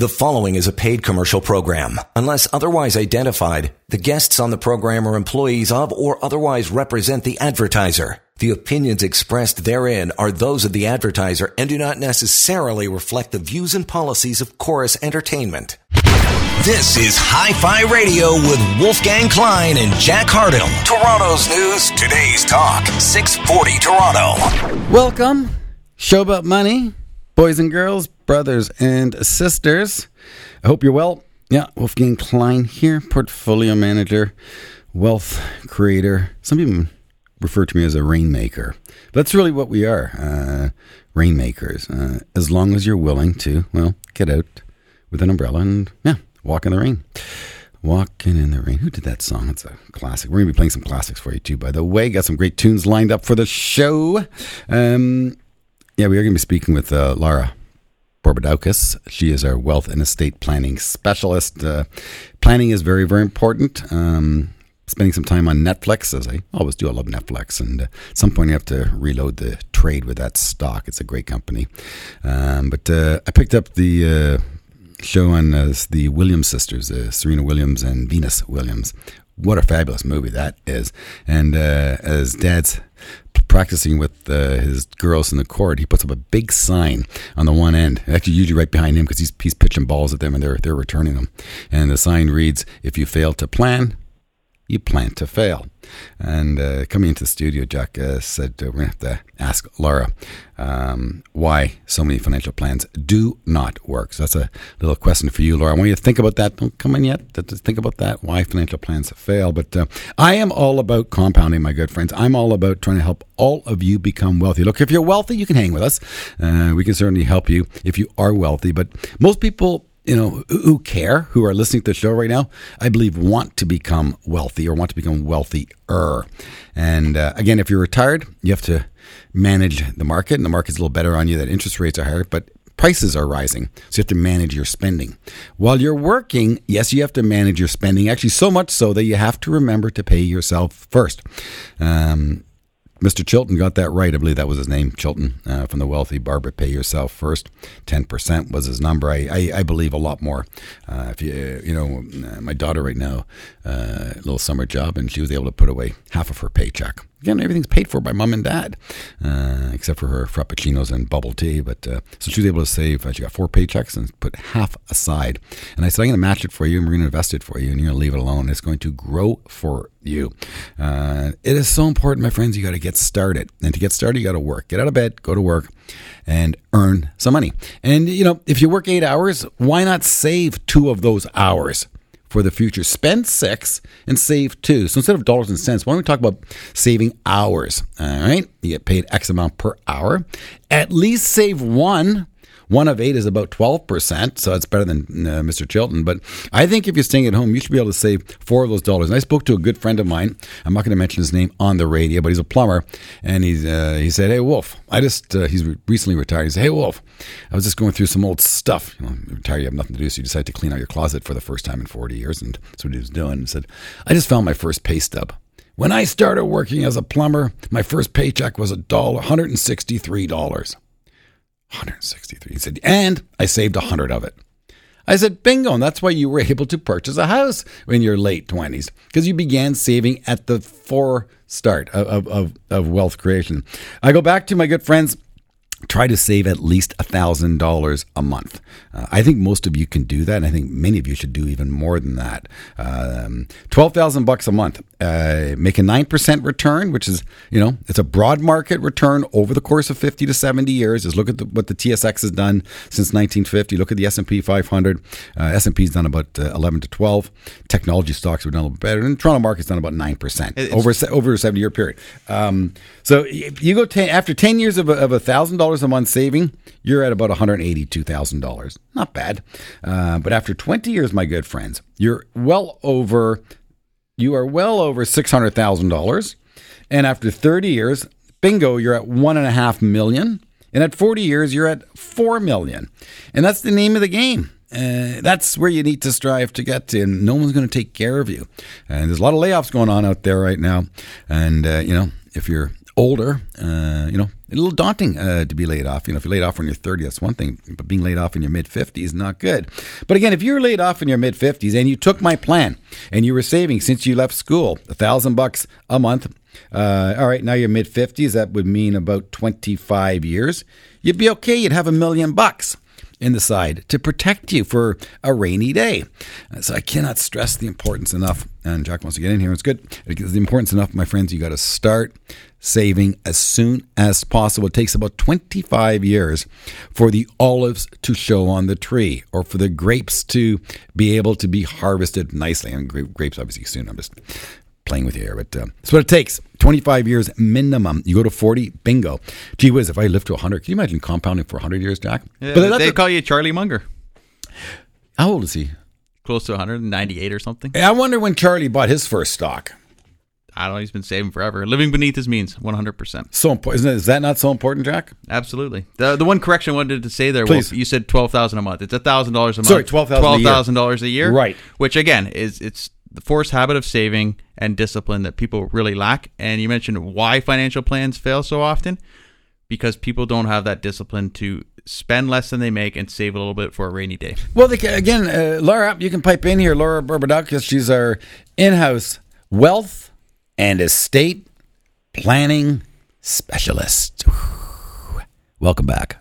The following is a paid commercial program. Unless otherwise identified, the guests on the program are employees of or otherwise represent the advertiser. The opinions expressed therein are those of the advertiser and do not necessarily reflect the views and policies of Corus Entertainment. This is Hi-Fi Radio with Wolfgang Klein and Jack Hardill. Toronto's news, today's talk, 640 Toronto. Welcome. Show about money, boys and girls, brothers and sisters. I hope you're well. Yeah, Wolfgang Klein here, portfolio manager, wealth creator. Some people refer to me as a rainmaker. That's really what we are uh, rainmakers. Uh, as long as you're willing to, well, get out with an umbrella and, yeah, walk in the rain. Walking in the Rain. Who did that song? It's a classic. We're going to be playing some classics for you, too, by the way. Got some great tunes lined up for the show. Um, yeah, we are going to be speaking with uh, Laura Borboudakis. She is our wealth and estate planning specialist. Uh, planning is very, very important. Um, spending some time on Netflix, as I always do. I love Netflix, and uh, at some point you have to reload the trade with that stock. It's a great company. Um, but uh, I picked up the uh, show on uh, the Williams sisters, uh, Serena Williams and Venus Williams. What a fabulous movie that is! And uh, as Dad's practicing with uh, his girls in the court, he puts up a big sign on the one end, actually usually right behind him because he's, he's pitching balls at them and they're they're returning them. And the sign reads, "If you fail to plan, you plan to fail." And uh, coming into the studio, Jack uh, said uh, we're going to have to ask Laura um, why so many financial plans do not work. So that's a little question for you, Laura. I want you to think about that. Don't come in yet. Think about that, why financial plans fail. But uh, I am all about compounding, my good friends. I'm all about trying to help all of you become wealthy. Look, if you're wealthy, you can hang with us. Uh, we can certainly help you if you are wealthy. But most people you know, who care, who are listening to the show right now, I believe want to become wealthy or want to become wealthier. And uh, again, if you're retired, you have to manage the market, and the market's a little better on you. That interest rates are higher, but prices are rising. So you have to manage your spending. While you're working, yes, you have to manage your spending, actually, so much so that you have to remember to pay yourself first. Um, Mr. Chilton got that right. I believe that was his name, Chilton, uh, from the wealthy Barber Pay Yourself First. 10% was his number. I, I, I believe a lot more. Uh, if you, you know, uh, my daughter right now, uh, little summer job, and she was able to put away half of her paycheck Again, everything's paid for by mom and dad, uh, except for her frappuccinos and bubble tea. But uh, so she was able to save. Uh, she got four paychecks and put half aside. And I said, I'm going to match it for you, and we're going to invest it for you, and you're going to leave it alone. It's going to grow for you. Uh, it is so important, my friends. You got to get started, and to get started, you got to work. Get out of bed, go to work, and earn some money. And you know, if you work eight hours, why not save two of those hours? For the future. Spend six and save two. So instead of dollars and cents, why don't we talk about saving hours? All right. You get paid X amount per hour. At least save one one of eight is about 12%, so it's better than uh, Mr. Chilton. But I think if you're staying at home, you should be able to save four of those dollars. And I spoke to a good friend of mine. I'm not going to mention his name on the radio, but he's a plumber. And he's, uh, he said, Hey, Wolf, I just, uh, he's recently retired. He said, Hey, Wolf, I was just going through some old stuff. You know, retired, you have nothing to do, so you decide to clean out your closet for the first time in 40 years. And that's what he was doing. He said, I just found my first pay stub. When I started working as a plumber, my first paycheck was a dollar, $163. 163. He said, and I saved a hundred of it. I said, bingo, and that's why you were able to purchase a house in your late 20s, because you began saving at the fore start of, of, of wealth creation. I go back to my good friends try to save at least $1,000 a month. Uh, I think most of you can do that. And I think many of you should do even more than that. Um, 12,000 bucks a month. Uh, make a 9% return, which is, you know, it's a broad market return over the course of 50 to 70 years. Just look at the, what the TSX has done since 1950. Look at the S&P 500. Uh, S&P's done about uh, 11 to 12. Technology stocks have done a little bit better. And Toronto market's done about 9% it's, over, over a 70 year period. Um, so you go 10, after 10 years of a, of a $1,000 dollars a month saving, you're at about $182,000. Not bad. Uh, but after 20 years, my good friends, you're well over, you are well over $600,000. And after 30 years, bingo, you're at one and a half million. And at 40 years, you're at 4 million. And that's the name of the game. Uh, that's where you need to strive to get to, and no one's going to take care of you. And there's a lot of layoffs going on out there right now. And, uh, you know, if you're older, uh, you know, a little daunting uh, to be laid off. You know, if you're laid off when you're 30, that's one thing, but being laid off in your mid 50s is not good. But again, if you're laid off in your mid 50s and you took my plan and you were saving since you left school a thousand bucks a month, uh, all right, now you're mid 50s, that would mean about 25 years. You'd be okay. You'd have a million bucks in the side to protect you for a rainy day. Uh, so I cannot stress the importance enough. And Jack wants to get in here. It's good. It's the importance enough, my friends. You got to start saving as soon as possible. It takes about 25 years for the olives to show on the tree or for the grapes to be able to be harvested nicely. And grapes, obviously, soon. I'm just playing with you here, but um, that's what it takes. 25 years minimum. You go to 40, bingo. Gee whiz, if I live to 100, can you imagine compounding for 100 years, Jack? Yeah, but they call you Charlie Munger. How old is he? Close to 198 or something. I wonder when Charlie bought his first stock. I don't know. He's been saving forever, living beneath his means, one hundred percent. So important, is that not so important, Jack? Absolutely. The the one correction I wanted to say there, Please. Wolf, you said twelve thousand a month. It's thousand dollars a month. Sorry, twelve thousand dollars a year. Right. Which again is it's the forced habit of saving and discipline that people really lack. And you mentioned why financial plans fail so often because people don't have that discipline to spend less than they make and save a little bit for a rainy day. Well, they, again, uh, Laura, you can pipe in here. Laura Borboudakis, she's our in-house wealth and estate planning specialist. Welcome back.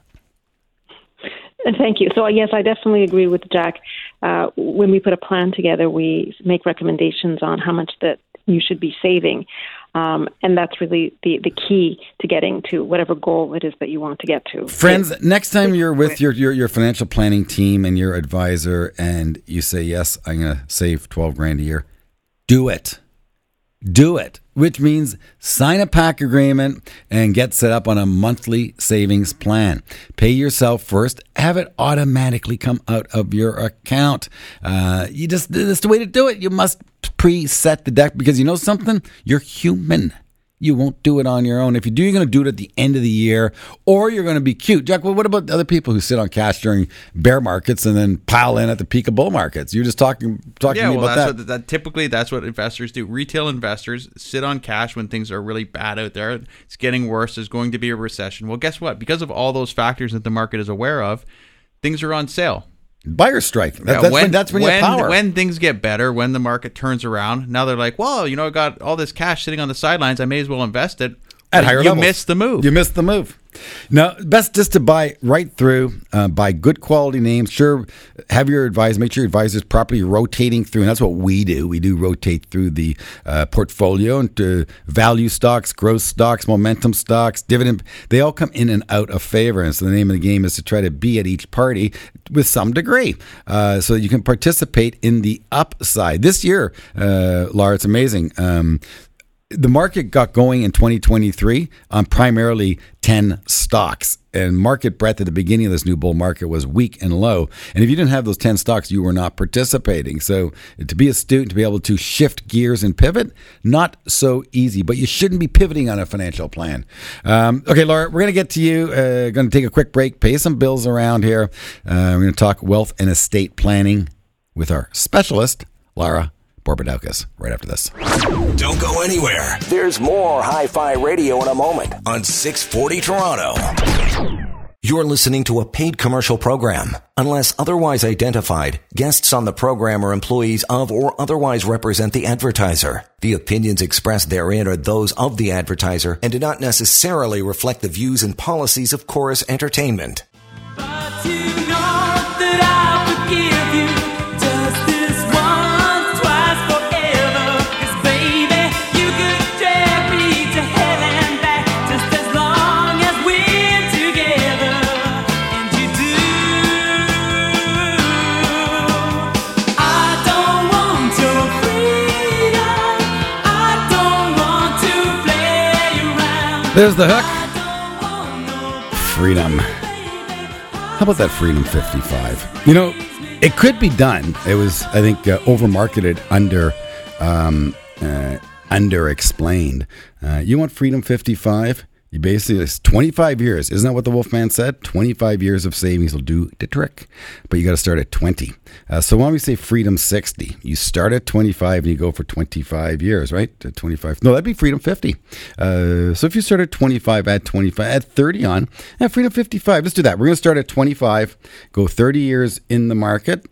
Thank you. So, yes, I definitely agree with Jack. Uh, when we put a plan together, we make recommendations on how much that you should be saving. Um, and that's really the, the key to getting to whatever goal it is that you want to get to. Friends, next time you're with your, your, your financial planning team and your advisor and you say, Yes, I'm going to save 12 grand a year, do it. Do it which means sign a PAC agreement and get set up on a monthly savings plan. Pay yourself first, have it automatically come out of your account. Uh, you just, that's the way to do it. You must preset the deck because you know something? You're human. You won't do it on your own. If you do, you're going to do it at the end of the year, or you're going to be cute. Jack, well, what about the other people who sit on cash during bear markets and then pile in at the peak of bull markets? You're just talking talking yeah, to me well, about that's that. What, that. Typically, that's what investors do. Retail investors sit on cash when things are really bad out there. It's getting worse. There's going to be a recession. Well, guess what? Because of all those factors that the market is aware of, things are on sale. Buyer strike. That, yeah, that's when, when, that's when, when, you have power. When things get better, when the market turns around, now they're like, well, you know, I got all this cash sitting on the sidelines. I may as well invest it at higher you levels. missed the move. You missed the move. Now, best just to buy right through, uh, buy good quality names. Sure, have your advisor, make sure your advisor's properly rotating through. And that's what we do. We do rotate through the uh, portfolio into value stocks, growth stocks, momentum stocks, dividend. They all come in and out of favor. And so the name of the game is to try to be at each party with some degree uh, so that you can participate in the upside. This year, uh, Laura, it's amazing. Um, the market got going in 2023 on primarily 10 stocks. And market breadth at the beginning of this new bull market was weak and low. And if you didn't have those 10 stocks you were not participating. So to be astute and to be able to shift gears and pivot not so easy. But you shouldn't be pivoting on a financial plan. Um, okay laura we're going to get to you. Uh, going to take a quick break pay some bills around here. Uh, we're going to talk wealth and estate planning with our specialist laura Borboudakis right after this. Don't go anywhere. There's more Hi Fi Radio in a moment on 640 Toronto. You're listening to a paid commercial program. Unless otherwise identified, guests on the program are employees of or otherwise represent the advertiser. The opinions expressed therein are those of the advertiser and do not necessarily reflect the views and policies of Corus Entertainment. There's the hook. Freedom. How about that Freedom 55? You know, it could be done. It was, I think, uh, over marketed, under, um, uh, under explained. Uh, you want Freedom 55? You basically, it's 25 years. Isn't that what the Wolfman said? 25 years of savings will do the trick, but you got to start at 20. Uh, so why don't we say freedom 60? You start at 25 and you go for 25 years, right? At 25. No, that'd be freedom 50. Uh, so if you start at 25, add 25, add 30 on, add freedom 55. Let's do that. We're going to start at 25, go 30 years in the market,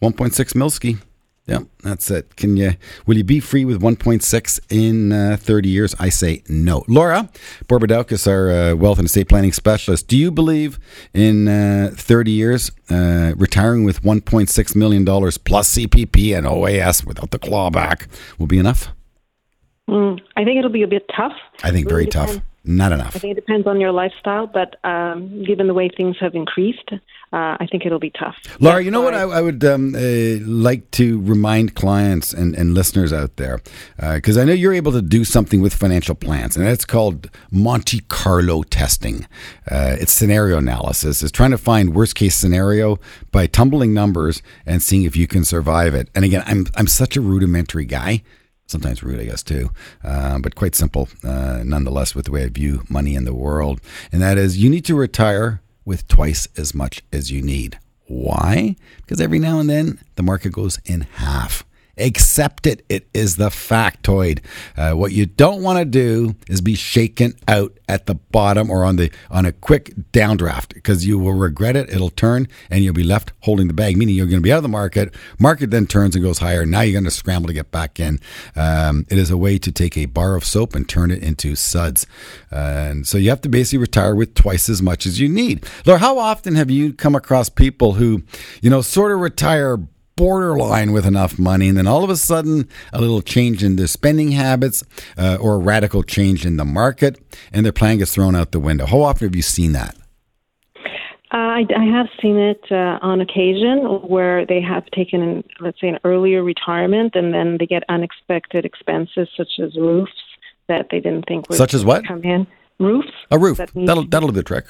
1.6 Milski. Yeah, that's it. Can you? Will you be free with 1.6 in uh, 30 years? I say no. Laura Borboudakis, our uh, wealth and estate planning specialist. Do you believe in uh, 30 years uh, retiring with 1.6 million dollars plus CPP and OAS without the clawback will be enough? Mm, I think it'll be a bit tough. I think very tough. Not enough. I think it depends on your lifestyle, but um, given the way things have increased, uh, I think it'll be tough. Laura, you know what I, I would um, uh, like to remind clients and, and listeners out there, because I know you're able to do something with financial plans, and that's called Monte Carlo testing. Uh, it's scenario analysis. It's trying to find worst case scenario by tumbling numbers and seeing if you can survive it. And again, I'm I'm such a rudimentary guy. Sometimes rude, I guess, too, uh, but quite simple uh, nonetheless with the way I view money in the world. And that is you need to retire with twice as much as you need. Why? Because every now and then the market goes in half. Accept it. It is the factoid. Uh, what you don't want to do is be shaken out at the bottom or on the on a quick downdraft because you will regret it. It'll turn and you'll be left holding the bag, meaning you're going to be out of the market. Market then turns and goes higher. Now you're going to scramble to get back in. Um, it is a way to take a bar of soap and turn it into suds. and so you have to basically retire with twice as much as you need. Laura, how often have you come across people who, you know, sort of retire borderline with enough money, and then all of a sudden, a little change in their spending habits uh, or a radical change in the market, and their plan gets thrown out the window. How often have you seen that? Uh, I, I have seen it uh, on occasion where they have taken, an, let's say, an earlier retirement, and then they get unexpected expenses such as roofs that they didn't think would Such as what? come in. Roofs. A roof. that that'll to- that'll do the trick.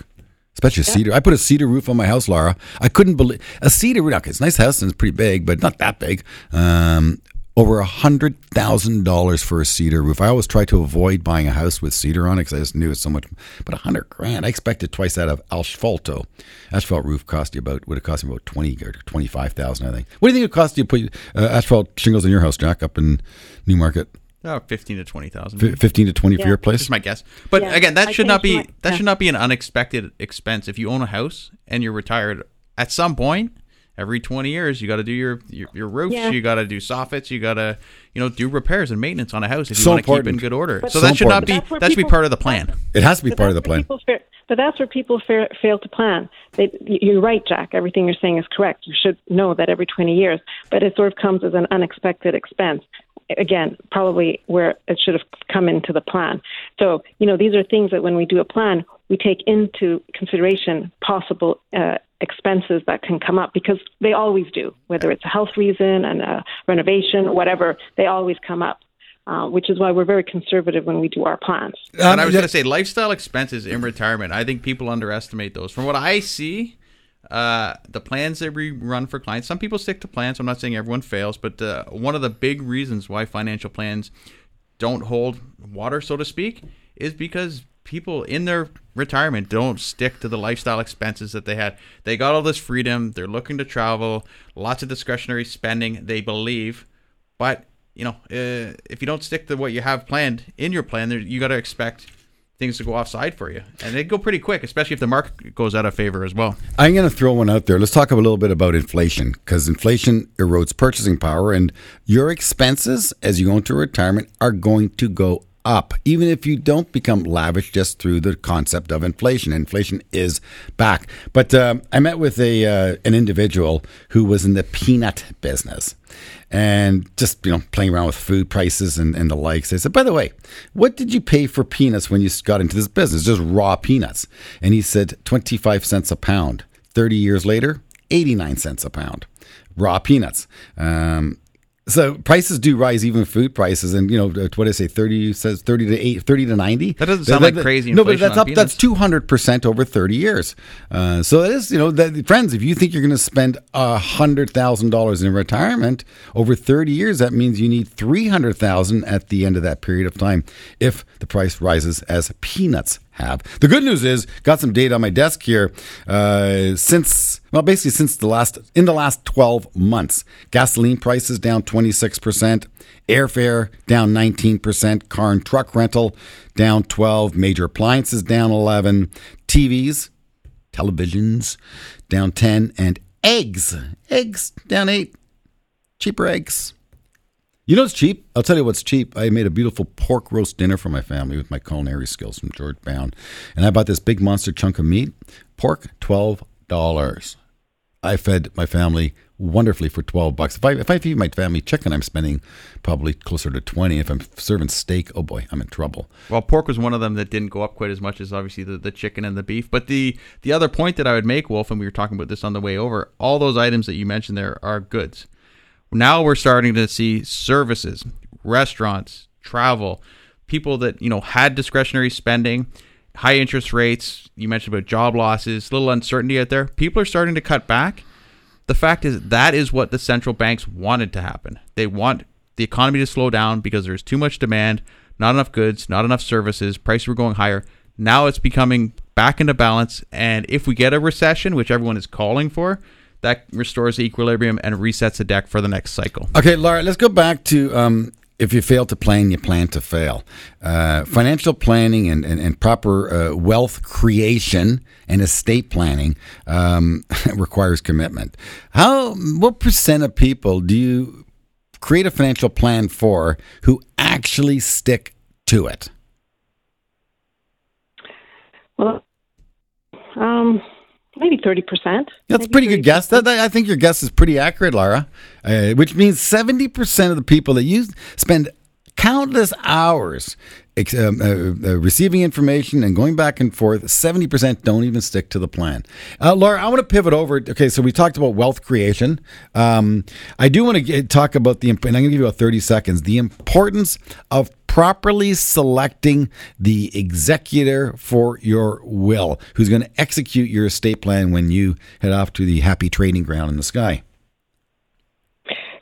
Especially a cedar. I put a cedar roof on my house, Laura. I couldn't believe a cedar roof. Okay, it's a nice house and it's pretty big, but not that big. Um, over a hundred thousand dollars for a cedar roof. I always try to avoid buying a house with cedar on it because I just knew it's so much. But a hundred grand, I expected twice that of asphalto. Asphalt roof cost you about would have cost me about twenty or twenty five thousand. I think. What do you think it cost you to put uh, asphalt shingles in your house, Jack, up in Newmarket? Oh, fifteen to twenty thousand. F- Fifteen to twenty for your place. Just my guess. But Yeah, again, that I should not be changed my- that yeah. should not be an unexpected expense. If you own a house and you're retired, at some point, every twenty years, you got to do your your, your roofs. Yeah. You got to do soffits. You got to you know do repairs and maintenance on a house if you So want to keep it in good order. But- so So that should not be That's where that should be part of the plan. it has to be part of the plan. people but that's where people fa- fail to plan. They, you're right, Jack. Everything you're saying is correct. You should know that every 20 years, but it sort of comes as an unexpected expense. Again, probably where it should have come into the plan. So, you know, these are things that when we do a plan, we take into consideration possible uh, expenses that can come up because they always do, whether it's a health reason and a renovation, whatever, they always come up. Uh, which is why we're very conservative when we do our plans. and I was going to say lifestyle expenses in retirement. I think people underestimate those. From what I see, uh, the plans that we run for clients, some people stick to plans. I'm not saying everyone fails, but uh, one of the big reasons why financial plans don't hold water, so to speak, is because people in their retirement don't stick to the lifestyle expenses that they had. They got all this freedom. They're looking to travel, lots of discretionary spending. They believe, but you know, uh, if you don't stick to what you have planned in your plan, you got to expect things to go offside for you, and they go pretty quick, especially if the market goes out of favor as well. I'm going to throw one out there. Let's talk a little bit about inflation because inflation erodes purchasing power, and your expenses as you go into retirement are going to go up, even if you don't become lavish just through the concept of inflation. Inflation is back. But um, I met with a uh, an individual who was in the peanut business and just you know playing around with food prices and, and the likes. They said, by the way, what did you pay for peanuts when you got into this business? Just raw peanuts. And he said twenty five cents a pound. Thirty years later, eighty nine cents a pound. Raw peanuts. Um, so prices do rise, even food prices, and you know what did I say? Thirty says thirty to eight, 30 to ninety. That doesn't sound like crazy No, but that's up. That's two hundred percent over thirty years. Uh, so it is, you know, that, friends. If you think you're going to spend hundred thousand dollars in retirement over thirty years, that means you need three hundred thousand at the end of that period of time. If the price rises as peanuts have. The good news is, got some data on my desk here. Uh, since well, basically since the last in the last twelve months, gasoline prices down twenty six percent, airfare down nineteen percent, car and truck rental down twelve, major appliances down eleven, TVs, televisions down ten, and eggs, eggs down eight, cheaper eggs. You know what's cheap? I'll tell you what's cheap. I made a beautiful pork roast dinner for my family with my culinary skills from George Brown. And I bought this big monster chunk of meat. Pork, $12. I fed my family wonderfully for 12 bucks. If I if I feed my family chicken, I'm spending probably closer to 20. If I'm serving steak, oh boy, I'm in trouble. Well, pork was one of them that didn't go up quite as much as obviously the, the chicken and the beef. But the the other point that I would make, Wolf, and we were talking about this on the way over, all those items that you mentioned there are goods. Now we're starting to see services, restaurants, travel, people that, you know, had discretionary spending, high interest rates, you mentioned about job losses, a little uncertainty out there. People are starting to cut back. The fact is that is what the central banks wanted to happen. They want the economy to slow down because there's too much demand, not enough goods, not enough services, prices were going higher. Now it's becoming back into balance and if we get a recession, which everyone is calling for, that restores equilibrium and resets the deck for the next cycle. Okay, Laura, let's go back to um, if you fail to plan, you plan to fail. Uh, financial planning and, and, and proper uh, wealth creation and estate planning um, requires commitment. How what percent of people do you create a financial plan for who actually stick to it? Well, um, maybe 30%. That's a pretty good guess. That, that, I think your guess is pretty accurate, Laura, uh, which means 70% of the people that you spend countless hours um, uh, uh, receiving information and going back and forth, 70% don't even stick to the plan. Uh, Laura, I want to pivot over. Okay, so we talked about wealth creation. Um, I do want to get, talk about the, and I'm going to give you about 30 seconds, the importance of properly selecting the executor for your will, who's going to execute your estate plan when you head off to the happy trading ground in the sky.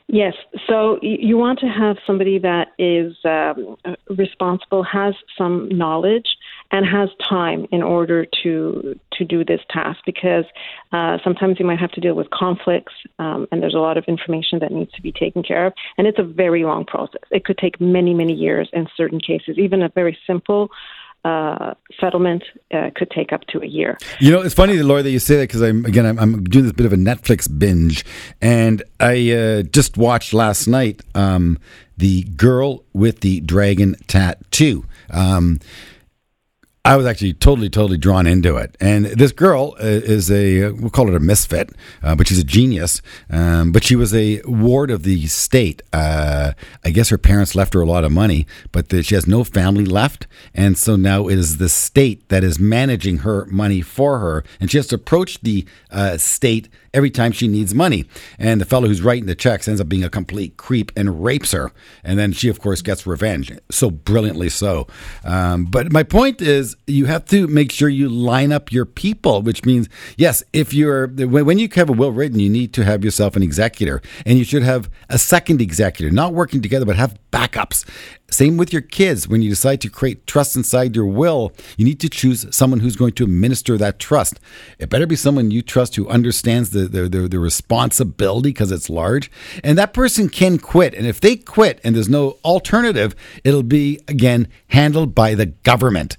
Yes. So you want to have somebody that is um, responsible, has some knowledge, and has time in order to to do this task. Because uh, sometimes you might have to deal with conflicts, um, and there's a lot of information that needs to be taken care of, and it's a very long process. It could take many, many years in certain cases. Even a very simple uh, settlement uh, could take up to a year. You know, it's funny, Laura, that you say that because I'm again I'm, I'm, doing this bit of a Netflix binge, and I uh, just watched last night um, the girl with the dragon tattoo. Um, I was actually totally, totally drawn into it. And this girl uh, is a, we'll call it a misfit, uh, but she's a genius. Um, but she was a ward of the state. Uh, I guess her parents left her a lot of money, but the, she has no family left. And so now it is the state that is managing her money for her. And she has to approach the uh, state every time she needs money. And the fellow who's writing the checks ends up being a complete creep and rapes her. And then she, of course, gets revenge. So brilliantly so. Um, but my point is, you have to make sure you line up your people, which means, yes, if you're, when you have a will written, you need to have yourself an executor. And you should have a second executor, not working together, but have backups. Same with your kids. When you decide to create trust inside your will, you need to choose someone who's going to administer that trust. It better be someone you trust who understands the, the, the, the responsibility because it's large. And that person can quit. And if they quit and there's no alternative, it'll be, again, handled by the government.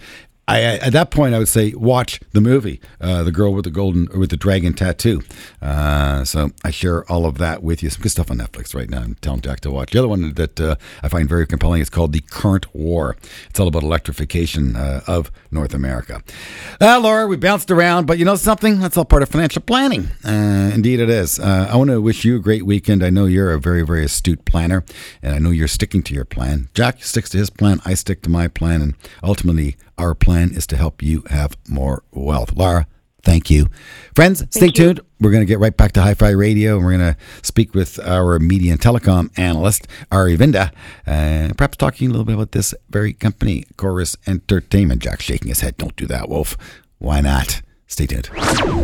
I, at that point, I would say watch the movie, uh, "The Girl with the Golden with the Dragon Tattoo." Uh, so I share all of that with you. Some good stuff on Netflix right now. I'm telling Jack to watch. The other one that uh, I find very compelling is called "The Current War." It's all about electrification uh, of North America. Uh, Laura, we bounced around, but you know something? That's all part of financial planning. Uh, indeed, it is. I want to wish you a great weekend. I know you're a very, very astute planner, and I know you're sticking to your plan. Jack sticks to his plan. I stick to my plan, and ultimately our plan is to help you have more wealth. Laura, thank you. Friends, thank stay you. tuned. We're going to get right back to Hi Fi Radio and we're going to speak with our media and telecom analyst, Aravinda, and uh, perhaps talking a little bit about this very company, Corus Entertainment. Jack shaking his head. Don't do that, Wolf. Why not? Stay tuned.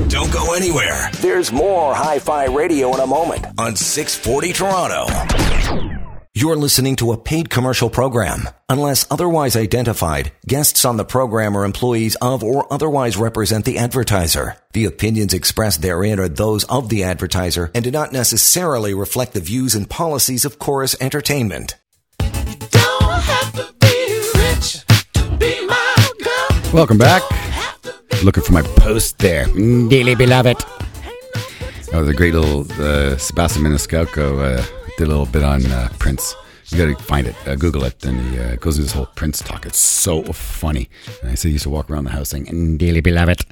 Don't go anywhere. There's more Hi Fi Radio in a moment on 640 Toronto. You're listening to a paid commercial program. Unless otherwise identified, guests on the program are employees of or otherwise represent the advertiser. The opinions expressed therein are those of the advertiser and do not necessarily reflect the views and policies of Corus Entertainment. Welcome back. Looking for my post there. Dearly beloved. That was a great little uh, Sebastian Maniscalco uh, did a little bit on uh, Prince. You got to find it, uh, Google it, and he uh, goes through this whole Prince talk. It's so funny. And I said he used to walk around the house saying, "Dearly beloved."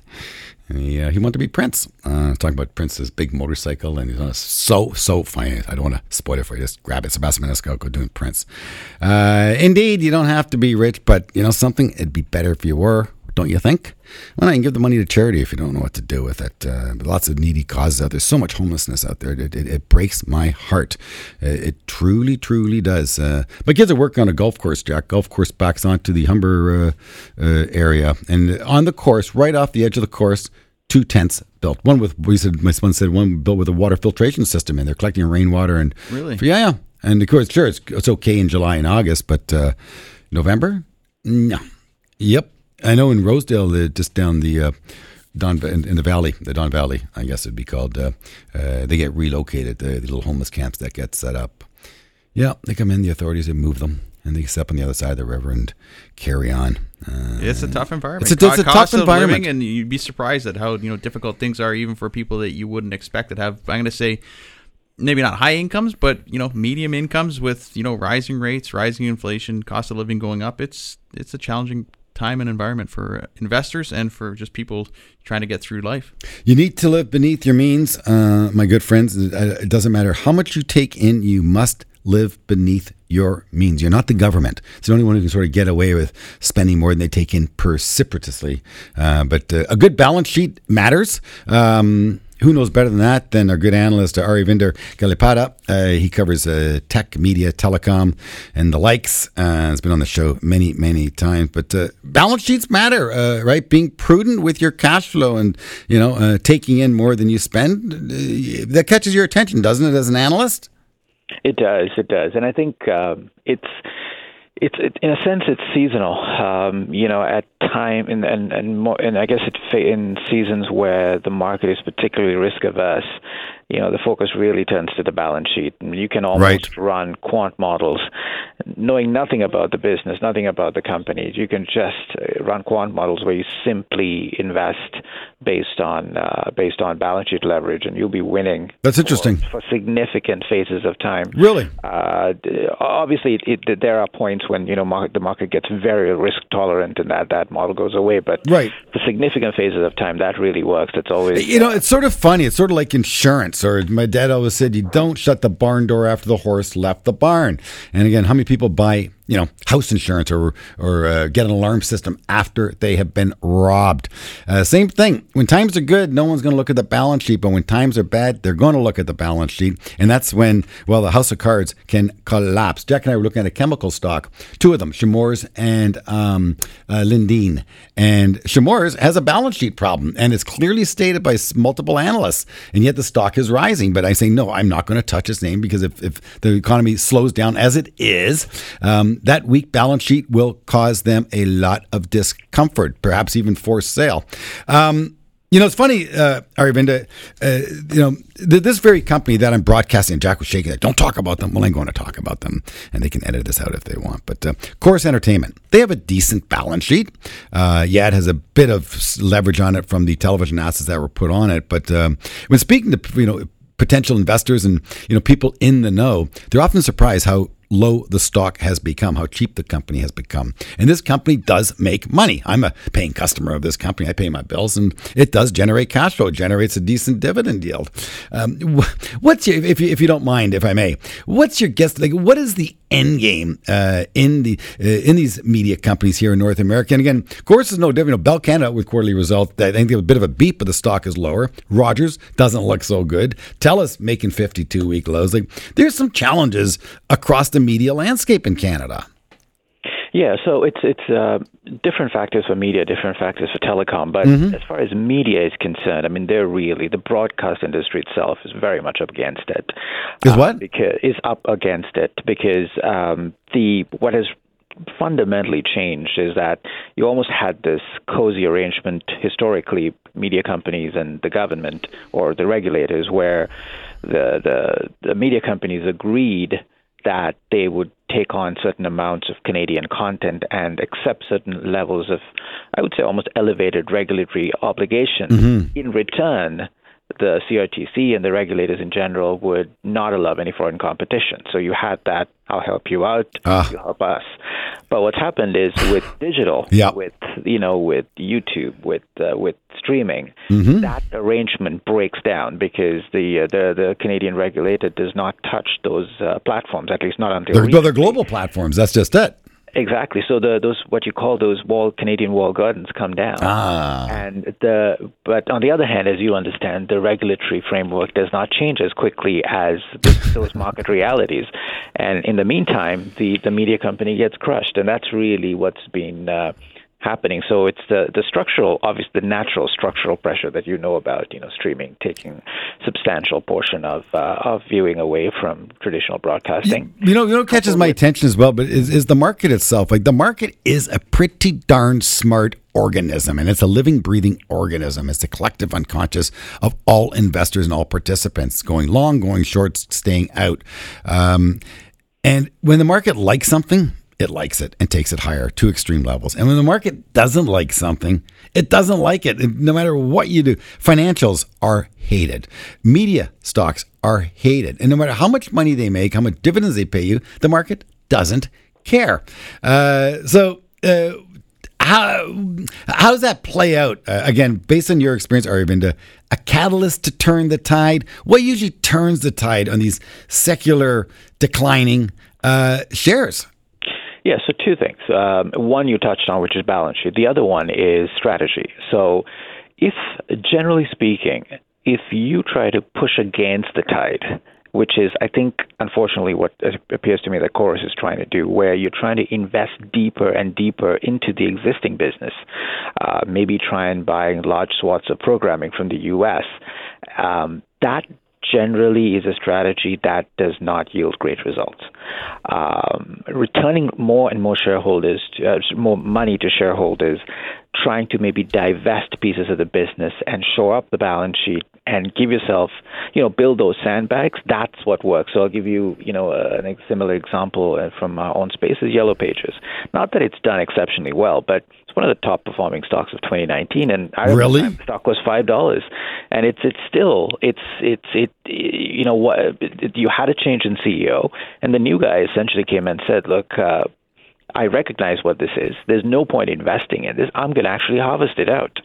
And he, uh, he wanted to be Prince. Uh, talking about Prince's big motorcycle, and he's on a, so so funny. I don't want to spoil it for you. Just grab it. Sebastian Maniscalco doing Prince. Uh, indeed, you don't have to be rich, but you know something. It'd be better if you were don't you think? Well, I can give the money to charity if you don't know what to do with it. Uh, lots of needy causes out there. So much homelessness out there. It, it, it breaks my heart. It, it, truly, truly does. Uh, my kids are working on a golf course, Jack. Golf course backs onto the Humber uh, uh area. And on the course, right off the edge of the course, two tents built. One with, we said, my son said, one built with a water filtration system in. They're collecting rainwater. and Really? Yeah, yeah. And of course, sure, it's, it's okay in July and August, but uh, November? No. Yep. I know in Rosedale, uh, just down the uh, Don in, in, the valley, the Don Valley, I guess it'd be called. Uh, uh they get relocated. The, the, little homeless camps that get set up. Yeah, they come in. The authorities they move them, and they step on the other side of the river and carry on. Uh, it's a tough environment. It's a, it's a tough environment, and you'd be surprised at how you know difficult things are, even for people that you wouldn't expect to have. I'm going to say maybe not high incomes, but you know, medium incomes with you know rising rates, rising inflation, cost of living going up. It's it's a challenging time and environment for investors and for just people trying to get through life. You need to live beneath your means, uh, my good friends. It doesn't matter how much you take in, you must live beneath your means. You're not the government. It's the only one who can sort of get away with spending more than they take in precipitously. Uh, but uh, a good balance sheet matters. Um, who knows better than that than our good analyst uh, Aravinda Galappatthige? Uh, he covers uh, tech, media, telecom, and the likes. Uh, has been on the show many, many times. But uh, balance sheets matter, uh, right? Being prudent with your cash flow and you know uh, taking in more than you spend that catches your attention, doesn't it? As an analyst, it does. It does, and I think um, it's it's it, in a sense it's seasonal. Um, you know, at time and and and, more, and I guess it in seasons where the market is particularly risk averse you know, the focus really turns to the balance sheet. You can almost right. run quant models knowing nothing about the business, nothing about the companies. You can just uh, run quant models where you simply invest based on uh, based on balance sheet leverage, and you'll be winning. That's interesting for, for significant phases of time. Really? Uh, obviously, it, it, there are points when you know market, the market gets very risk tolerant, and that that model goes away. But right. for significant phases of time, that really works. It's always you know, it's sort of funny. It's sort of like insurance or my dad always said, you don't shut the barn door after the horse left the barn. And again, how many people buy you know, house insurance or or uh, get an alarm system after they have been robbed. Uh, same thing. When times are good, no one's going to look at the balance sheet, but when times are bad, they're going to look at the balance sheet, and that's when well, the house of cards can collapse. Jack and I were looking at a chemical stock, two of them, Chemours and um, uh, Lindene, and Chemours has a balance sheet problem, and it's clearly stated by multiple analysts, and yet the stock is rising. But I say no, I'm not going to touch its name because if, if the economy slows down as it is. Um, that weak balance sheet will cause them a lot of discomfort, perhaps even forced sale. Um, you know, it's funny, uh, Aravinda, uh, you know, th- this very company that I'm broadcasting, Jack was shaking it. Don't talk about them. Well, I'm going to talk about them, and they can edit this out if they want. But uh, Corus Entertainment, they have a decent balance sheet. Uh, yeah, it has a bit of leverage on it from the television assets that were put on it. But um, when speaking to, you know, potential investors and, you know, people in the know, they're often surprised how low the stock has become, how cheap the company has become. And this company does make money. I'm a paying customer of this company. I pay my bills, and it does generate cash flow. It generates a decent dividend yield. Um, what's your, if you, if you don't mind, if I may, what's your guess? Like, what is the end game uh, in the uh, in these media companies here in North America? And again, of course, is no different. You know, Bell Canada with quarterly results, I think they have a bit of a beat, but the stock is lower. Rogers doesn't look so good. Telus making 52 week lows. Like, there's some challenges across the media landscape in Canada. Yeah, so it's it's uh, different factors for media, different factors for telecom. But Mm-hmm. as far as media is concerned, I mean, they're really the broadcast industry itself is very much up against it. Is Uh, what? Because is up against it because um, the what has fundamentally changed is that you almost had this cozy arrangement historically, media companies and the government or the regulators, where the the, the media companies agreed that they would take on certain amounts of Canadian content and accept certain levels of, I would say, almost elevated regulatory obligation. Mm-hmm. In return, the CRTC and the regulators in general would not allow any foreign competition. So you had that, I'll help you out, Ah. you help us. But what's happened is with digital, Yeah. with you know, with YouTube, with uh, with streaming, Mm-hmm. that arrangement breaks down because the uh, the the Canadian regulator does not touch those uh, platforms, at least not until They're, recently. they're global platforms. That's just it. Exactly. So the those what you call those wall Canadian wall gardens come down. Ah. And the but on the other hand, as you understand, the regulatory framework does not change as quickly as those market realities. And in the meantime, the the media company gets crushed, and that's really what's been. Uh, happening so it's the the structural obviously the natural structural pressure that you know about you know streaming taking substantial portion of uh, of viewing away from traditional broadcasting You know, you know, what catches my attention as well, but is, is the market itself. Like the market is a pretty darn smart organism, and it's a living, breathing organism. It's the collective unconscious of all investors and all participants, going long, going short, staying out. Um, and when the market likes something, it likes it and takes it higher to extreme levels. And when the market doesn't like something, it doesn't like it. No matter what you do, financials are hated. Media stocks are hated. And no matter how much money they make, how much dividends they pay you, the market doesn't care. Uh, so, uh, how how does that play out? Uh, again, based on your experience, Aravinda, a catalyst to turn the tide. What usually turns the tide on these secular declining uh, shares? Yeah, so two things. Um, one you touched on, which is balance sheet. The other one is strategy. So, if generally speaking, if you try to push against the tide, which is, I think, unfortunately, what appears to me that Corus is trying to do, where you're trying to invest deeper and deeper into the existing business, uh, maybe try and buy large swaths of programming from the U.S. Um, that generally is a strategy that does not yield great results. Um, returning more and more shareholders, to, uh, more money to shareholders, trying to maybe divest pieces of the business and shore up the balance sheet and give yourself, you know, build those sandbags. That's what works. So I'll give you, you know, a, a similar example uh, from our own space is Yellow Pages. Not that it's done exceptionally well, but it's one of the top performing stocks of 2019. And I Really? the stock was five dollars, and it's it's still it's it's it you know what you had a change in CEO, and the new guy essentially came and said, look. Uh, I recognize what this is. There's no point investing in this. I'm going to actually harvest it out.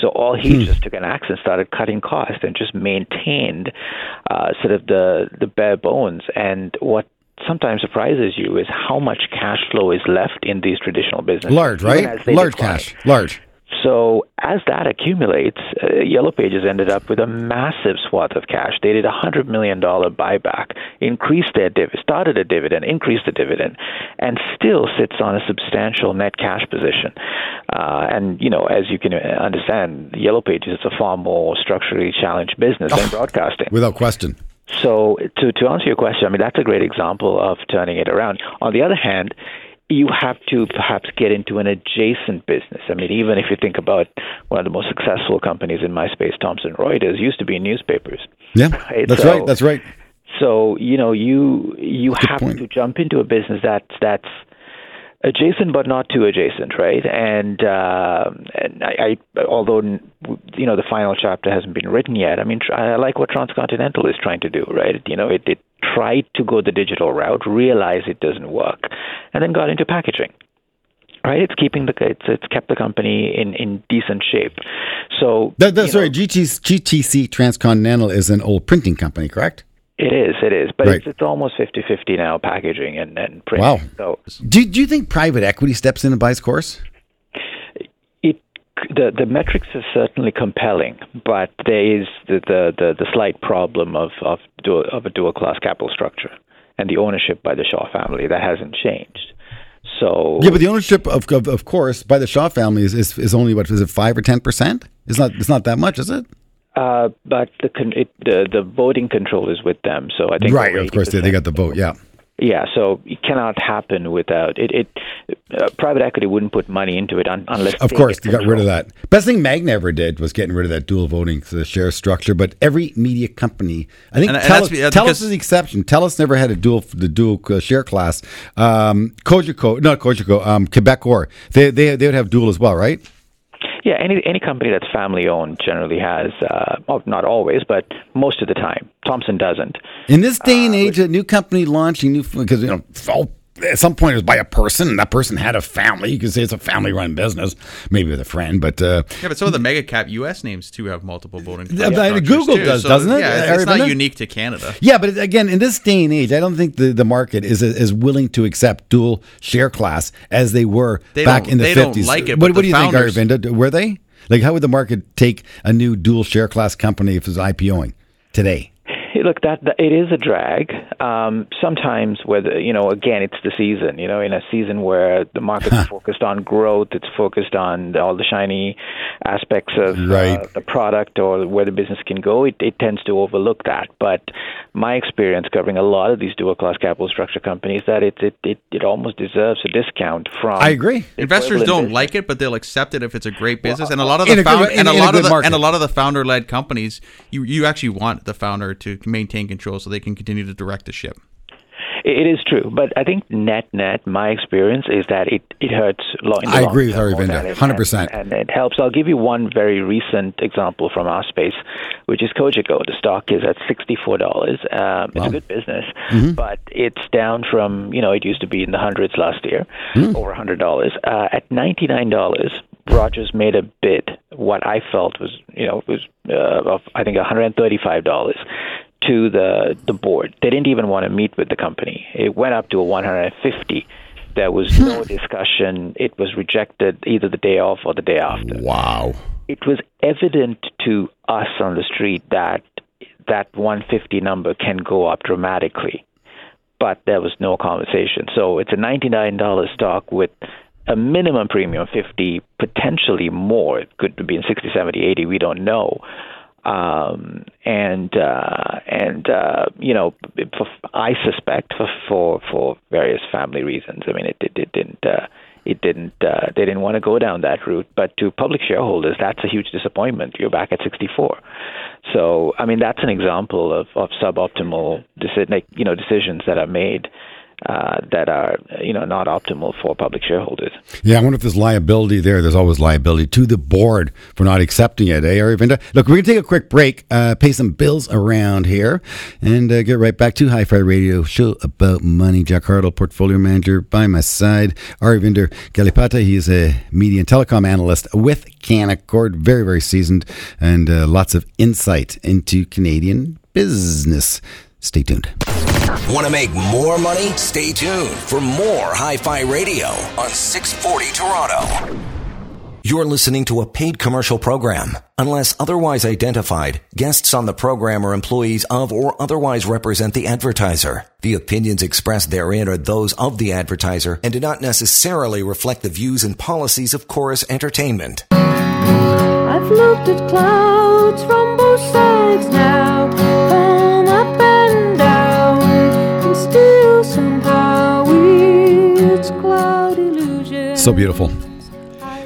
So all he just took an axe and started cutting costs and just maintained uh, sort of the the bare bones. And what sometimes surprises you is how much cash flow is left in these traditional businesses. Large, right? Large decline. cash. Large. So as that accumulates, uh, Yellow Pages ended up with a massive swath of cash. They did a hundred million dollar buyback, increased their div, started a dividend, increased the dividend, and still sits on a substantial net cash position. Uh, and you know, as you can understand, Yellow Pages is a far more structurally challenged business than broadcasting. Without question. So to to answer your question, I mean that's a great example of turning it around. On the other hand, you have to perhaps get into an adjacent business. I mean, even if you think about one of the most successful companies in my space, Thomson Reuters, used to be newspapers. Yeah. Right, That's so- right. That's right. So you know, you you have point. to jump into a business that's that's adjacent but not too adjacent, right? And uh, and I, I although you know the final chapter hasn't been written yet. I mean, I like what Transcontinental is trying to do, right? You know, it, it tried to go the digital route, realized it doesn't work, and then got into packaging. Right, it's keeping the it's it's kept the company in, in decent shape. So That, that's right. GTC, GTC Transcontinental is an old printing company, correct? It is, it is, but Right. it's it's almost 50-50 now, packaging and and print. Wow. So Do, do you think private equity steps in and buys Corus? it the the metrics are certainly compelling, but there is the the, the, the slight problem of of dual, of a dual class capital structure and the ownership by the Shaw family that hasn't changed. So Yeah, but the ownership of of, of Corus by the Shaw family is, is, is only what is it five or ten percent? It's not it's not that much, is it? Uh, but the, con- it, the the voting control is with them, so I think Right, of course they, they got the vote. Yeah, Yeah, so it cannot happen without it. It uh, private equity wouldn't put money into it un- unless of they course get they got rid of control. that. Best thing Magna ever did was getting rid of that dual voting the share structure. But every media company, I think, And- and Telus, that's uh, Telus is the exception. Telus never had a dual the dual uh, share class. Um, Cogeco, not Cogeco, um, Quebecor, they they they would have dual as well, right? Yeah, any any company that's family owned generally has, uh, well, not always, but most of the time. Thomson doesn't. In this day Uh, and age, a new company launching new because you know all, at some point it was by a person, and that person had a family. You could say it's a family-run business, maybe with a friend, but uh, Yeah, but some of the mega cap U.S. names too have multiple voting. Yeah, Google too. does, So, doesn't it? Yeah, it's, it's not unique to Canada. yeah. But again, in this day and age, I don't think the, the market is is willing to accept dual share class as they were They back in the they don't fifties. like it, What, what do you founders- think, Aravinda? Were they like how would the market take a new dual share class company if it was IPOing today? Hey, Look, that, that it is a drag. Um, sometimes, whether you know, again, it's the season. You know, in a season where the market's focused on growth, it's focused on all the shiny aspects of Right. uh, the product or where the business can go. It, it tends to overlook that. But my experience covering a lot of these dual class capital structure companies, that it it, it, it almost deserves a discount from. I agree. Investors don't business. like it, but they'll accept it if it's a great business. And a lot of the a good- in- and a in a lot of the market. and a lot of the founder led companies, you you actually want the founder to maintain control so they can continue to direct the ship. It is true, but I think net net, my experience is that it it hurts. Long, in I long agree with term Aravinda, 100%. and, and it helps. I'll give you one very recent example from our space, which is Cogeco. The stock is at sixty four dollars. Um, It's Wow. a good business, Mm-hmm. but it's down from you know it used to be in the hundreds last year, Mm. over hundred dollars. Uh, at ninety nine dollars, Rogers made a bid. What I felt was you know was uh, of I think one hundred and thirty five dollars to the the board. They didn't even want to meet with the company. It went up to a 150. There was no hmm. discussion. It was rejected either the day off or the day after. Wow. It was evident to us on the street that that 150 number can go up dramatically, but there was no conversation. So it's a $99 stock with a minimum premium of 50, potentially more. It could be in 60, 70, 80. We don't know um, and uh, and uh, you know, for, I suspect for, for for various family reasons. I mean, it it, it didn't. Uh, it didn't. Uh, they didn't want to go down that route. But to public shareholders, that's a huge disappointment. You're back at 64. So, I mean, that's an example of, of suboptimal, deci- like, you know, decisions that are made uh, that are, you know, not optimal for public shareholders. Yeah, I wonder if there's liability there. There's always liability to the board for not accepting it, eh, Aravinda? Look, we're going to take a quick break, uh, pay some bills around here, and uh, get right back to Hi Fi Radio, show about money. Jack Hardill, portfolio manager by my side. Aravinda Galappatthige, he is a media and telecom analyst with Canaccord, very, very seasoned, and uh, lots of insight into Canadian business. Stay tuned. Want to make more money? Stay tuned for more Hi Fi Radio on 640 Toronto. You're listening to a paid commercial program. Unless otherwise identified, guests on the program are employees of or otherwise represent the advertiser. The opinions expressed therein are those of the advertiser and do not necessarily reflect the views and policies of Corus Entertainment. I've looked at clouds from both sides now, So beautiful.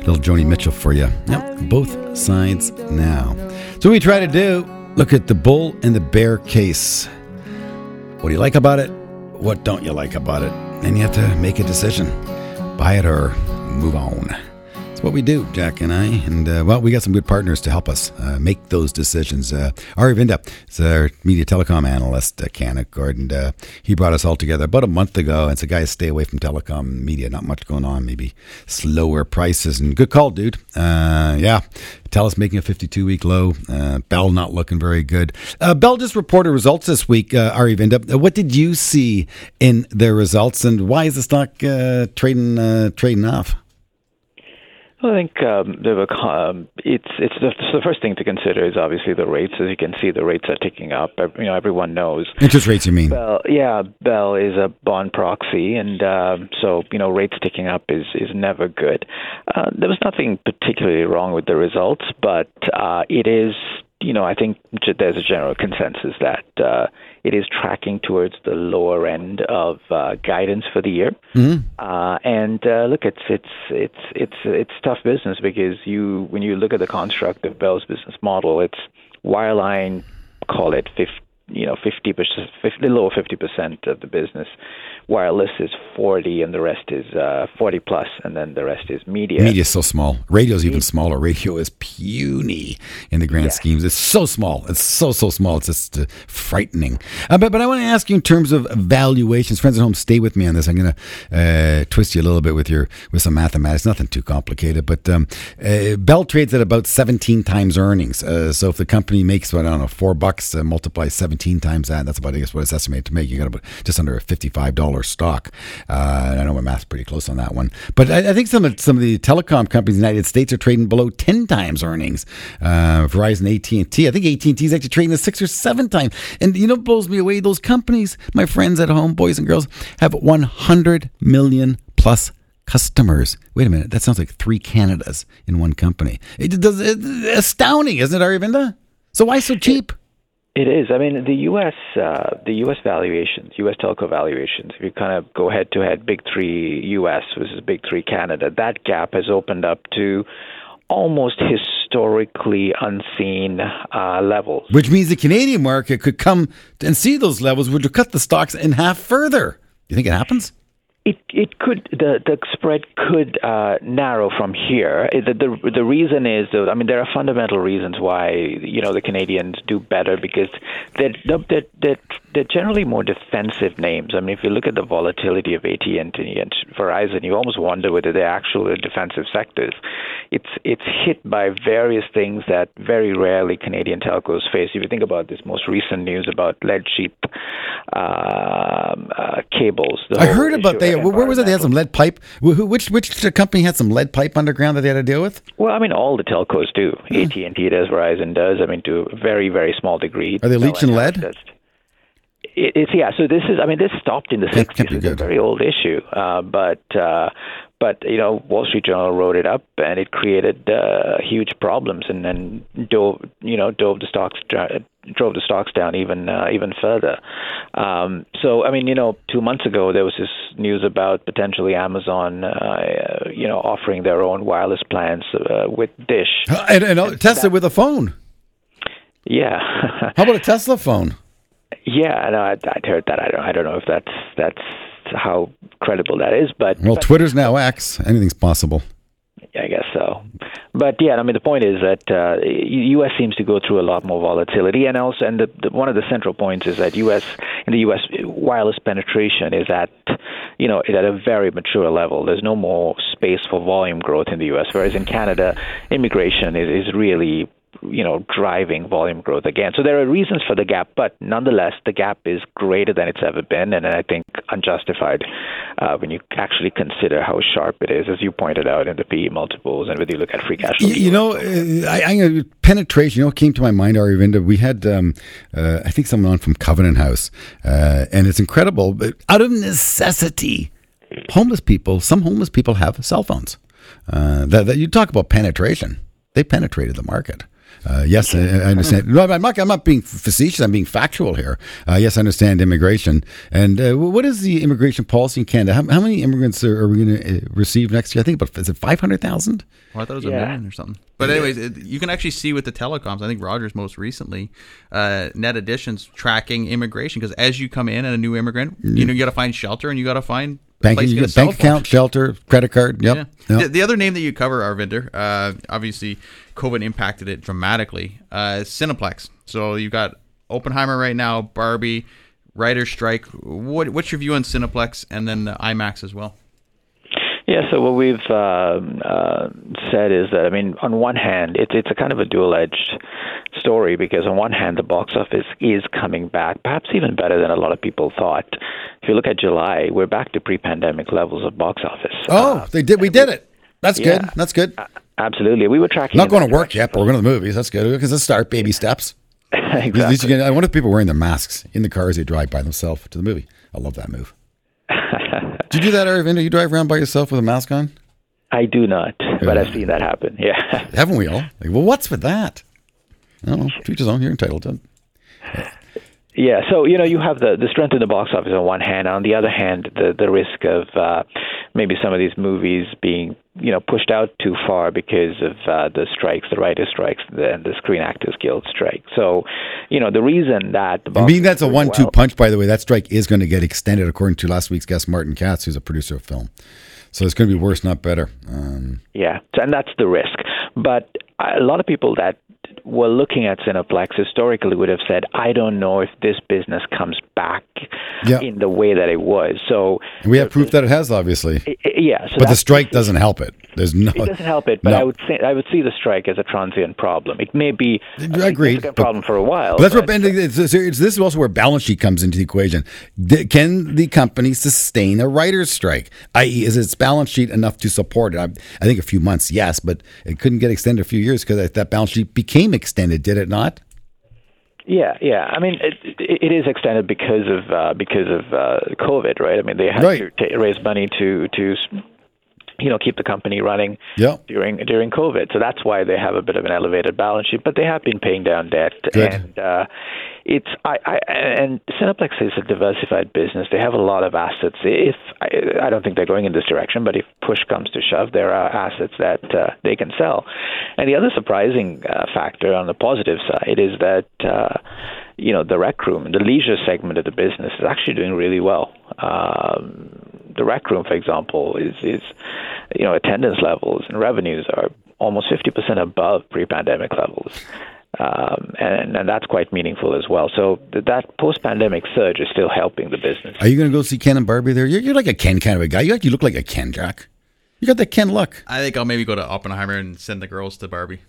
Little Joni Mitchell for you. Yep, both sides now. So we try to do look at the bull and the bear case. What do you like about it? What don't you like about it? And you have to make a decision. Buy it or move on. What we do, Jack and I. And uh, well, we got some good partners to help us uh, make those decisions. Uh, Aravinda is our media telecom analyst at Canaccord, and uh, he brought us all together about a month ago. And it's a guy stay away from telecom media. Not much going on. Maybe slower prices. And good call, dude. Uh, yeah. Telus making a 52 week low. Uh, Bell not looking very good. Uh, Bell just reported results this week, uh, Aravinda. Uh, What did you see in their results, and why is the stock uh, trading uh, trading off? I think um, um, it's it's the, the first thing to consider is obviously the rates. As you can see, the rates are ticking up. You know, everyone knows. Interest rates, you mean? Bell, yeah, Bell is a bond proxy, and um, so you know, rates ticking up is is never good. Uh, there was nothing particularly wrong with the results, but uh, it is, you know, I think there's a general consensus that uh, it is tracking towards the lower end of uh, guidance for the year. Uh, and uh, look, it's it's it's it's it's tough business because you when you look at the construct of Bell's business model, it's wireline, call it 50, you know, 50 percent, a little over 50 percent of the business. Wireless is 40, and the rest is uh, 40 plus, and then the rest is media. Media is so small. Radio is even smaller. Radio is puny in the grand schemes. It's so small. It's so so small. It's just uh, frightening. Uh, but but I want to ask you in terms of valuations. Friends at home, stay with me on this. I'm going to uh, twist you a little bit with your with some mathematics. Nothing too complicated. But um, uh, Bell trades at about 17 times earnings. Uh, so if the company makes what I don't know four bucks, uh, multiply 17 times that. That's about I guess what it's estimated to make. You got about just under a 55 dollar stock. Uh, and I know my math's pretty close on that one. But I, I think some of some of the telecom companies in the United States are trading below 10 times earnings. Uh, Verizon, AT and T. I think AT and T is actually trading at six or seven times. And you know, what blows me away. Those companies, my friends at home, boys and girls, have 100 million plus customers. Wait a minute, that sounds like three Canadas in one company. It does astounding, isn't it, Aravinda? So why so cheap? It is. I mean, the U.S. Uh, the U.S. valuations, U.S. telco valuations. If you kind of go head to head, big three U.S. versus big three Canada, that gap has opened up to almost historically unseen uh, levels. Which means the Canadian market could come and see those levels, which would cut the stocks in half further. Do you think it happens? It it could the the spread could uh, narrow from here. The, the the reason is though I mean there are fundamental reasons why you know the Canadians do better because they're they're they're, they're generally more defensive names. I mean if you look at the volatility of AT&T and Verizon, you almost wonder whether they're actually defensive sectors. It's it's hit by various things that very rarely Canadian telcos face. If you think about this most recent news about lead sheep um, uh, cables, I heard about they. Of Where was it? They had some lead pipe. Wh- Which which company had some lead pipe underground that they had to deal with? Well, I mean, all the telcos do. AT and T does, Verizon does. I mean, to a very, very small degree. Are they leaching lead? Does. It, it's yeah. So this is. I mean, this stopped in the sixties. It's a very old issue, uh, but. Uh, but you know, Wall Street Journal wrote it up, and it created uh, huge problems, and then dove, you know, dove the stocks, drove the stocks down even uh, even further. Um, so, I mean, you know, two months ago there was this news about potentially Amazon, uh, you know, offering their own wireless plans uh, with Dish. And, and uh, Tesla with a phone. Yeah, How about a Tesla phone? yeah. No, I, I'd heard that. I don't. I don't know if that's that's how credible that is, but Well, but Twitter's now X. Anything's possible. I guess so. But yeah, I mean, the point is that uh, U.S. seems to go through a lot more volatility, and also, and the, the, one of the central points is that U.S. in the U.S. wireless penetration is at, you know, at a very mature level. There's no more space for volume growth in the U.S. Whereas in Canada, immigration is, is really you know driving volume growth again. So there are reasons for the gap, but nonetheless, the gap is greater than it's ever been, and I think unjustified uh, when you actually consider how sharp it is, as you pointed out in the PE multiples, and whether you look at free cash flow. You, you know, uh, I, I penetration. You know, came to my mind, Aravinda. We had, um, uh, I think, someone on from Covenant House, uh, and it's incredible. But out of necessity, homeless people, some homeless people have cell phones. Uh, that, that you talk about penetration. They penetrated the market. Uh, yes, I, I understand. No, I'm not. I'm not being facetious. I'm being factual here. Uh, yes, I understand immigration. And uh, what is the immigration policy in Canada? How, how many immigrants are, are we going to receive next year? I think about is it five hundred thousand? Oh, I thought it was a million or something. But anyways, it, you can actually see with the telecoms. I think Rogers most recently, uh, net additions tracking immigration because as you come in and a new immigrant, you know you got to find shelter and you got to find a Banking, place you get bank phone. account, shelter, credit card. Yep. Yeah. Yep. The, the other name that you cover, Aravinda, uh, obviously COVID impacted it dramatically. Uh, Cineplex. So you've got Oppenheimer right now, Barbie, writer strike. What, what's your view on Cineplex and then the IMAX as well? Yeah, so what we've um, uh, said is that I mean, on one hand, it's it's a kind of a dual-edged story because on one hand, the box office is coming back, perhaps even better than a lot of people thought. If you look at July, we're back to pre-pandemic levels of box office. Oh, Uh, they did. We did it. That's Yeah. good. That's good. Absolutely, we were tracking. Not going to work yet, but we're going to the movies. That's good because let's start baby steps. direction. At least exactly. can, I wonder if people wearing their masks in the car as they drive by themselves to the movie. I love that move. Do you do that, Aravinda? You drive around by yourself with a mask on? I do not, but I've seen that happen. Yeah. Haven't we all? Like, well, what's with that? I don't know. To each his own. You're entitled to it. Yeah, so you know you have the the strength in the box office on one hand. On the other hand, the the risk of uh, maybe some of these movies being you know pushed out too far because of uh, the strikes, the writers' strikes, the, and the Screen Actors Guild strike. So, you know the reason that the being that's a one-two well- punch, by the way, that strike is going to get extended, according to last week's guest, Martin Katz, who's a producer of film. So it's going to be worse, not better. Um, Yeah, and that's the risk. But a lot of people that were looking at Cineplex historically would have said, "I don't know if this business comes back Yeah. in the way that it was." So, we have proof that it has, obviously. i- i- yeah. So But the strike doesn't help it. There's no. It doesn't help it, but No. I would say I would see the strike as a transient problem. It may be a Agreed, but- problem for a while. But that's what but- and it's, it's, it's- this is also where balance sheet comes into the equation. Can the company sustain a writer's strike? I.e., is its balance sheet enough to support it? I, I think a few months, yes, but it couldn't get extended a few years because that balance sheet became extended, did it not? Yeah, yeah. I mean, it, it is extended because of uh, because of uh, COVID, right? I mean, they had Right. to ta raise money to to you know keep the company running Yeah. during during COVID. So that's why they have a bit of an elevated balance sheet, but they have been paying down debt Good. and. Uh, it's I, I and Cineplex is a diversified business. They have a lot of assets. If I, I don't think they're going in this direction, but if push comes to shove, there are assets that uh, they can sell. And the other surprising uh, factor on the positive side is that uh, you know the rec room, the leisure segment of the business, is actually doing really well. Um, the rec room, for example, is is you know attendance levels and revenues are almost fifty percent above pre-pandemic levels um, and, and that's quite meaningful as well. So th- that post-pandemic surge is still helping the business. Are you going to go see Ken and Barbie there? You're, you're like a Ken kind of a guy. You actually look like a Ken, Jack. You got that Ken look. I think I'll maybe go to Oppenheimer and send the girls to Barbie.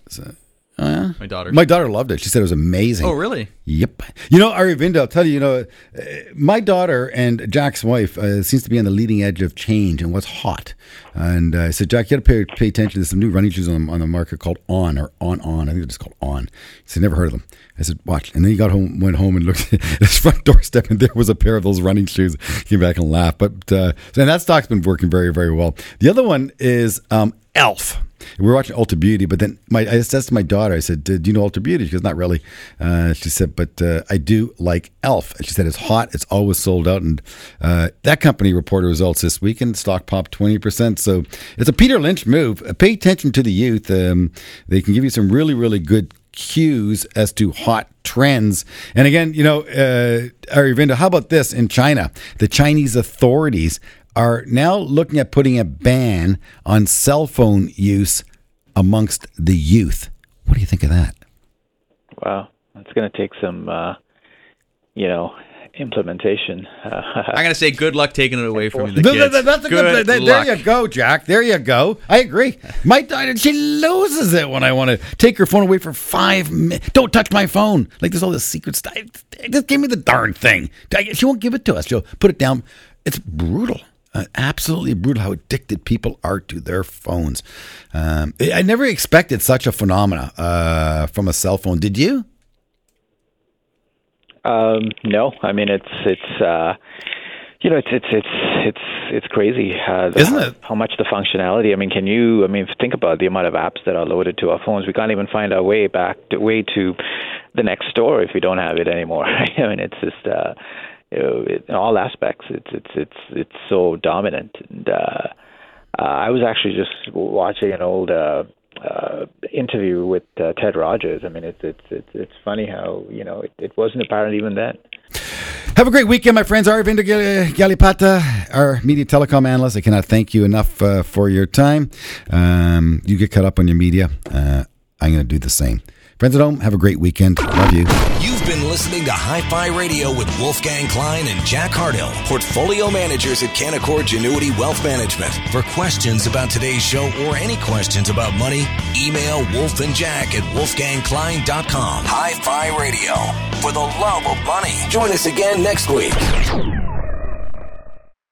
Oh, yeah? My daughter. My daughter loved it. She said it was amazing. oh, really? Yep. You know, Aravinda, I'll tell you, you know, uh, my daughter and Jack's wife uh, seems to be on the leading edge of change and what's hot. And uh, I said, Jack, you got to pay, pay attention. There's some new running shoes on, on the market called On or On On. I think it's just called On. He said, never heard of them. I said, watch. And then he got home, went home and looked at his front doorstep, and there was a pair of those running shoes. Came back and laughed. But uh, and that stock's been working very, very well. The other one is um, Elf. We were watching Ulta Beauty, but then my I said to my daughter, I said, "Do you know Ulta Beauty?" She goes, "Not really." Uh, she said, "But uh, I do like Elf." And she said, "It's hot. It's always sold out." And uh, that company reported results this week, and stock popped twenty percent. So it's a Peter Lynch move. Uh, pay attention to the youth. Um, they can give you some really, really good cues as to hot trends. And again, you know, uh, how about this in China? The Chinese authorities are now looking at putting a ban on cell phone use amongst the youth. What do you think of that? Wow, it's going to take some, uh, you know, implementation. Uh, I'm gonna say good luck taking it away from the Th- th- kids. that's a good, th- luck. there you go, Jack. There you go. I agree. My daughter, she loses it when I want to take her phone away for five minutes. Don't touch my phone. Like there's all this secret stuff. Just give me the darn thing. She won't give it to us. She'll put it down. It's brutal. Uh, absolutely brutal how addicted people are to their phones. Um, I never expected such a phenomena uh, from a cell phone. Did you? Um, no, I mean it's it's uh, you know it's it's it's it's it's crazy, uh, the- Isn't how, it? How much the functionality? I mean, can you? I mean, think about the amount of apps that are loaded to our phones. We can't even find our way back to, way to the next store if we don't have it anymore. I mean, it's just uh, you know, it, in all aspects, it's it's it's it's so dominant. And uh, uh, I was actually just watching an old. Uh, uh, interview with uh, Ted Rogers. I mean, it's it's it's it's funny how you know it, it wasn't apparent even then. Have a great weekend, my friends. Aravinda Gal- Galappatthige, our media telecom analyst. I cannot thank you enough uh, for your time. Um, you get caught up on your media. Uh, I'm going to do the same. Friends at home, have a great weekend. Love you. You've been listening to Hi Fi Radio with Wolfgang Klein and Jack Hardill, portfolio managers at Canaccord Genuity Wealth Management. For questions about today's show or any questions about money, email Wolf and Jack at wolfgangklein.com. Hi Fi Radio, for the love of money. Join us again next week.